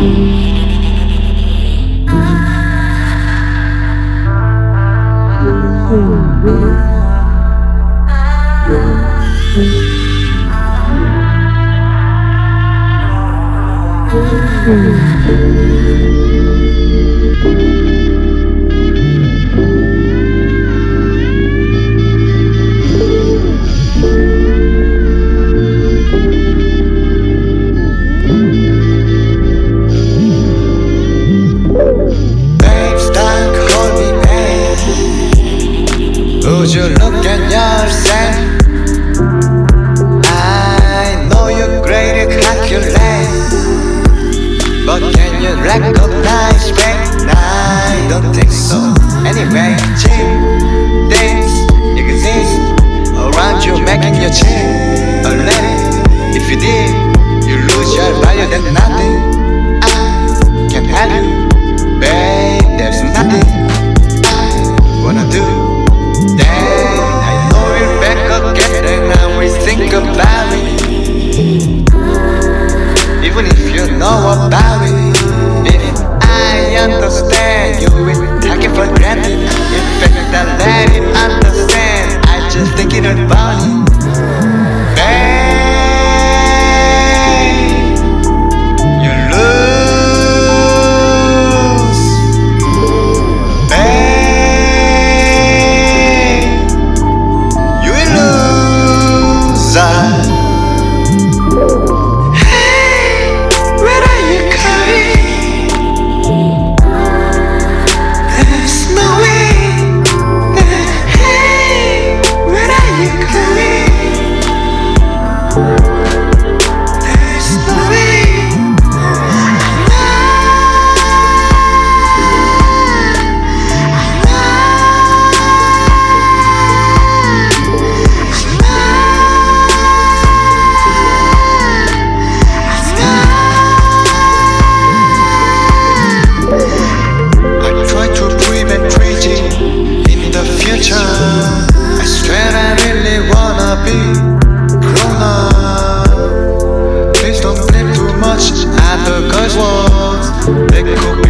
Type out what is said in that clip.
Mm-hmm. Look yourself? I know you're great at calculate, but can you recognize when I don't think so? Anyway, cheap things exist around you, making you cheap. Unless if you did, you lose your value. Then nothing the future. I swear I really wanna be grown up. Please don't blame too much other girls' words. They could be